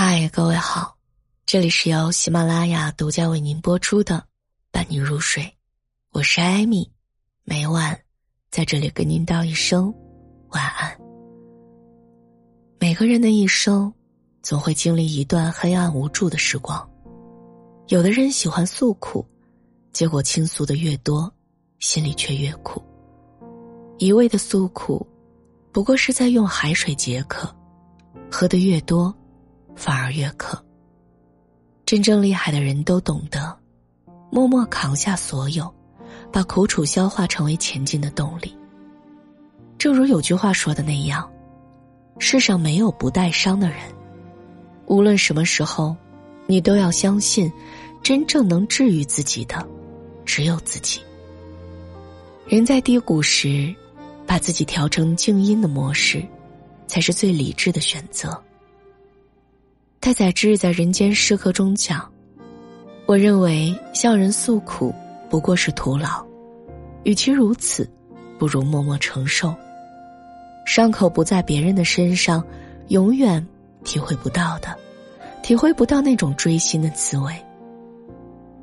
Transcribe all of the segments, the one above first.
嗨，各位好，这里是由喜马拉雅独家为您播出的《伴你入睡》，我是艾米，每晚在这里跟您道一声晚安。每个人的一生，总会经历一段黑暗无助的时光，有的人喜欢诉苦，结果倾诉的越多，心里却越苦。一味的诉苦，不过是在用海水解渴，喝的越多。反而越渴。真正厉害的人都懂得，默默扛下所有，把苦楚消化成为前进的动力。正如有句话说的那样，世上没有不带伤的人。无论什么时候，你都要相信，真正能治愈自己的，只有自己。人在低谷时，把自己调成静音的模式，才是最理智的选择。太宰治在《人间失格》中讲：“我认为向人诉苦不过是徒劳，与其如此，不如默默承受。伤口不在别人的身上，永远体会不到的，体会不到那种锥心的滋味。”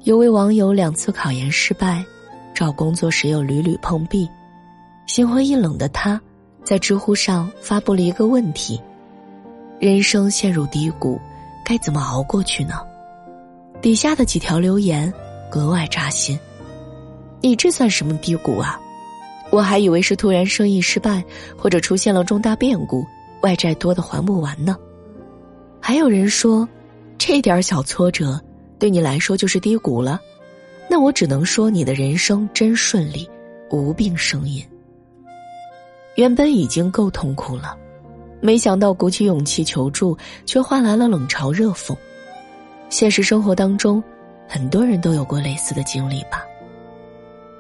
有位网友两次考研失败，找工作时又屡屡碰壁，心灰意冷的他，在知乎上发布了一个问题。人生陷入低谷，该怎么熬过去呢？底下的几条留言格外扎心。你这算什么低谷啊？我还以为是突然生意失败，或者出现了重大变故，外债多的还不完呢。还有人说，这点小挫折对你来说就是低谷了，那我只能说你的人生真顺利，无病呻吟。原本已经够痛苦了。没想到鼓起勇气求助，却换来了冷嘲热讽。现实生活当中，很多人都有过类似的经历吧。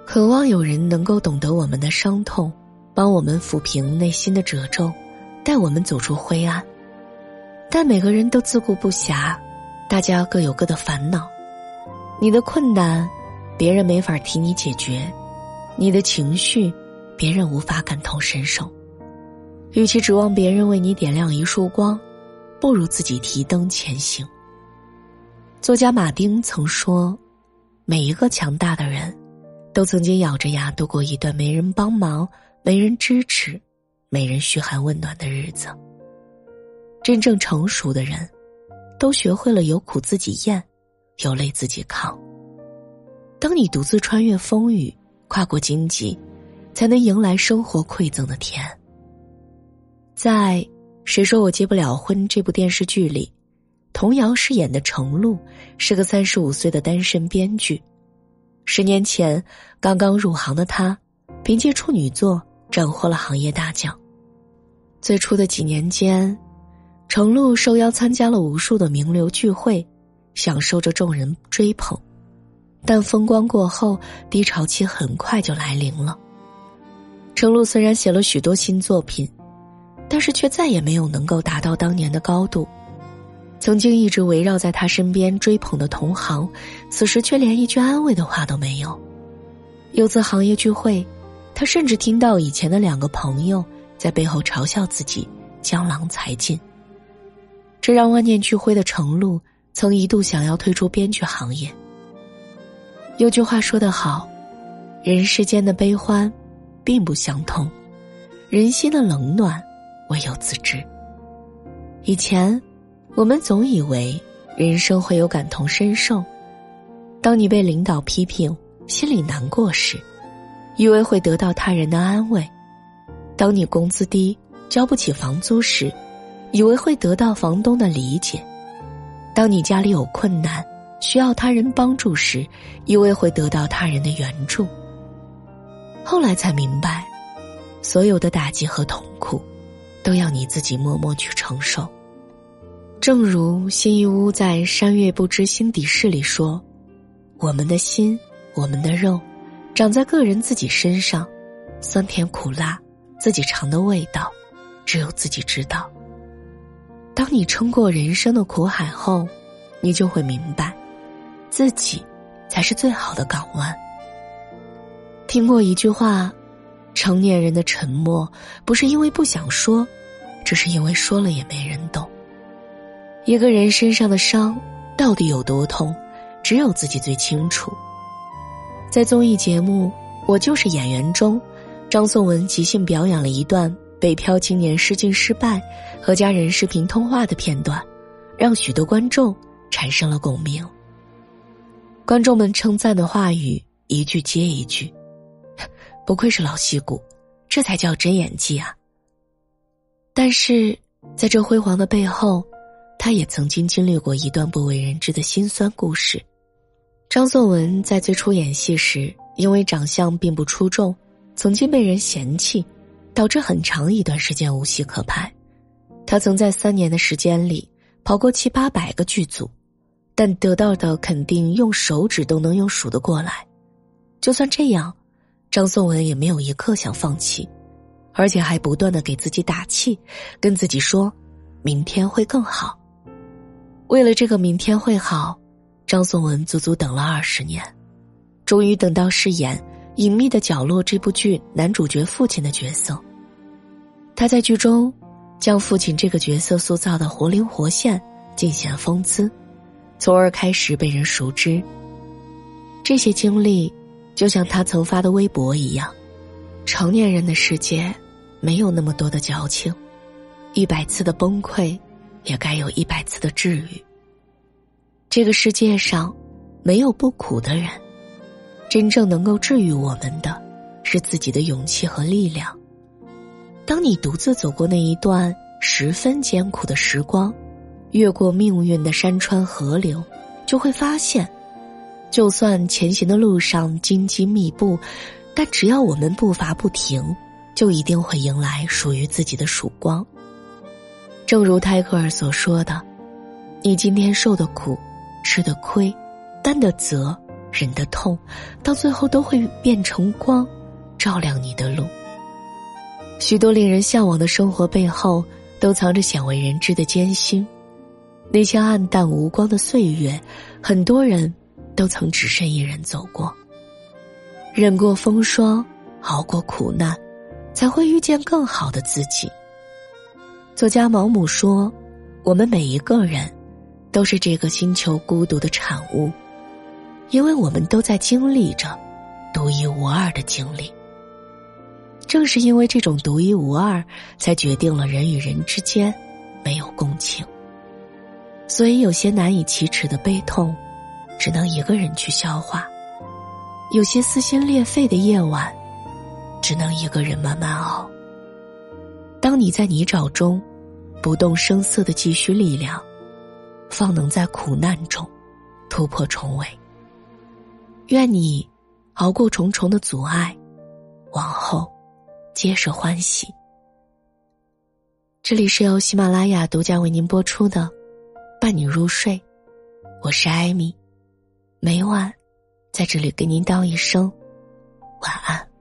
渴望有人能够懂得我们的伤痛，帮我们抚平内心的褶皱，带我们走出灰暗。但每个人都自顾不暇，大家各有各的烦恼。你的困难，别人没法替你解决；你的情绪，别人无法感同身受。与其指望别人为你点亮一束光，不如自己提灯前行。作家马丁曾说：“每一个强大的人，都曾经咬着牙度过一段没人帮忙、没人支持、没人嘘寒问暖的日子。真正成熟的人，都学会了有苦自己咽，有泪自己扛。当你独自穿越风雨，跨过荆棘，才能迎来生活馈赠的甜。”在《谁说我结不了婚》这部电视剧里，童瑶饰演的程璐是个三十五岁的单身编剧。十年前刚刚入行的他，凭借处女作斩获了行业大奖。最初的几年间，程璐受邀参加了无数的名流聚会，享受着众人追捧。但风光过后，低潮期很快就来临了。程璐虽然写了许多新作品。但是却再也没有能够达到当年的高度。曾经一直围绕在他身边追捧的同行，此时却连一句安慰的话都没有。有次行业聚会，他甚至听到以前的两个朋友在背后嘲笑自己江郎才尽。这让万念俱灰的程璐曾一度想要退出编剧行业。有句话说得好：“人世间的悲欢，并不相通；人心的冷暖。”唯有自知。以前，我们总以为人生会有感同身受。当你被领导批评，心里难过时，以为会得到他人的安慰；当你工资低，交不起房租时，以为会得到房东的理解；当你家里有困难，需要他人帮助时，以为会得到他人的援助。后来才明白，所有的打击和痛苦。都要你自己默默去承受。正如辛夷坞在《山月不知心底事》里说：“我们的心，我们的肉，长在个人自己身上，酸甜苦辣，自己尝的味道，只有自己知道。当你撑过人生的苦海后，你就会明白，自己才是最好的港湾。”听过一句话。成年人的沉默，不是因为不想说，只是因为说了也没人懂。一个人身上的伤到底有多痛，只有自己最清楚。在综艺节目《我就是演员》中，张颂文即兴表演了一段北漂青年试镜失败和家人视频通话的片段，让许多观众产生了共鸣。观众们称赞的话语一句接一句，不愧是老戏骨，这才叫真演技啊！但是，在这辉煌的背后，他也曾经经历过一段不为人知的辛酸故事。张颂文在最初演戏时，因为长相并不出众，曾经被人嫌弃，导致很长一段时间无戏可拍。他曾在三年的时间里跑过七八百个剧组，但得到的肯定用手指都能用数得过来。就算这样，张颂文也没有一刻想放弃。而且还不断的给自己打气，跟自己说，明天会更好。为了这个明天会好，张颂文足足等了二十年，终于等到饰演《隐秘的角落》这部剧男主角父亲的角色。他在剧中将父亲这个角色塑造的活灵活现，尽显风姿，从而开始被人熟知。这些经历，就像他曾发的微博一样，成年人的世界。没有那么多的矫情，一百次的崩溃，也该有一百次的治愈。这个世界上，没有不苦的人，真正能够治愈我们的，是自己的勇气和力量。当你独自走过那一段十分艰苦的时光，越过命运的山川河流，就会发现，就算前行的路上荆棘密布，但只要我们步伐不停。就一定会迎来属于自己的曙光。正如泰戈尔所说的：“你今天受的苦、吃的亏、担的责、忍的痛，到最后都会变成光，照亮你的路。”许多令人向往的生活背后，都藏着鲜为人知的艰辛。那些暗淡无光的岁月，很多人都曾只身一人走过，忍过风霜，熬过苦难。才会遇见更好的自己。作家毛姆说：“我们每一个人，都是这个星球孤独的产物，因为我们都在经历着独一无二的经历。正是因为这种独一无二，才决定了人与人之间没有共情。所以，有些难以启齿的悲痛，只能一个人去消化；有些撕心裂肺的夜晚。”只能一个人慢慢熬。当你在泥沼中，不动声色的积蓄力量，方能在苦难中突破重围。愿你熬过重重的阻碍，往后皆是欢喜。这里是由喜马拉雅独家为您播出的《伴你入睡》，我是艾米，每晚在这里跟您道一声晚安。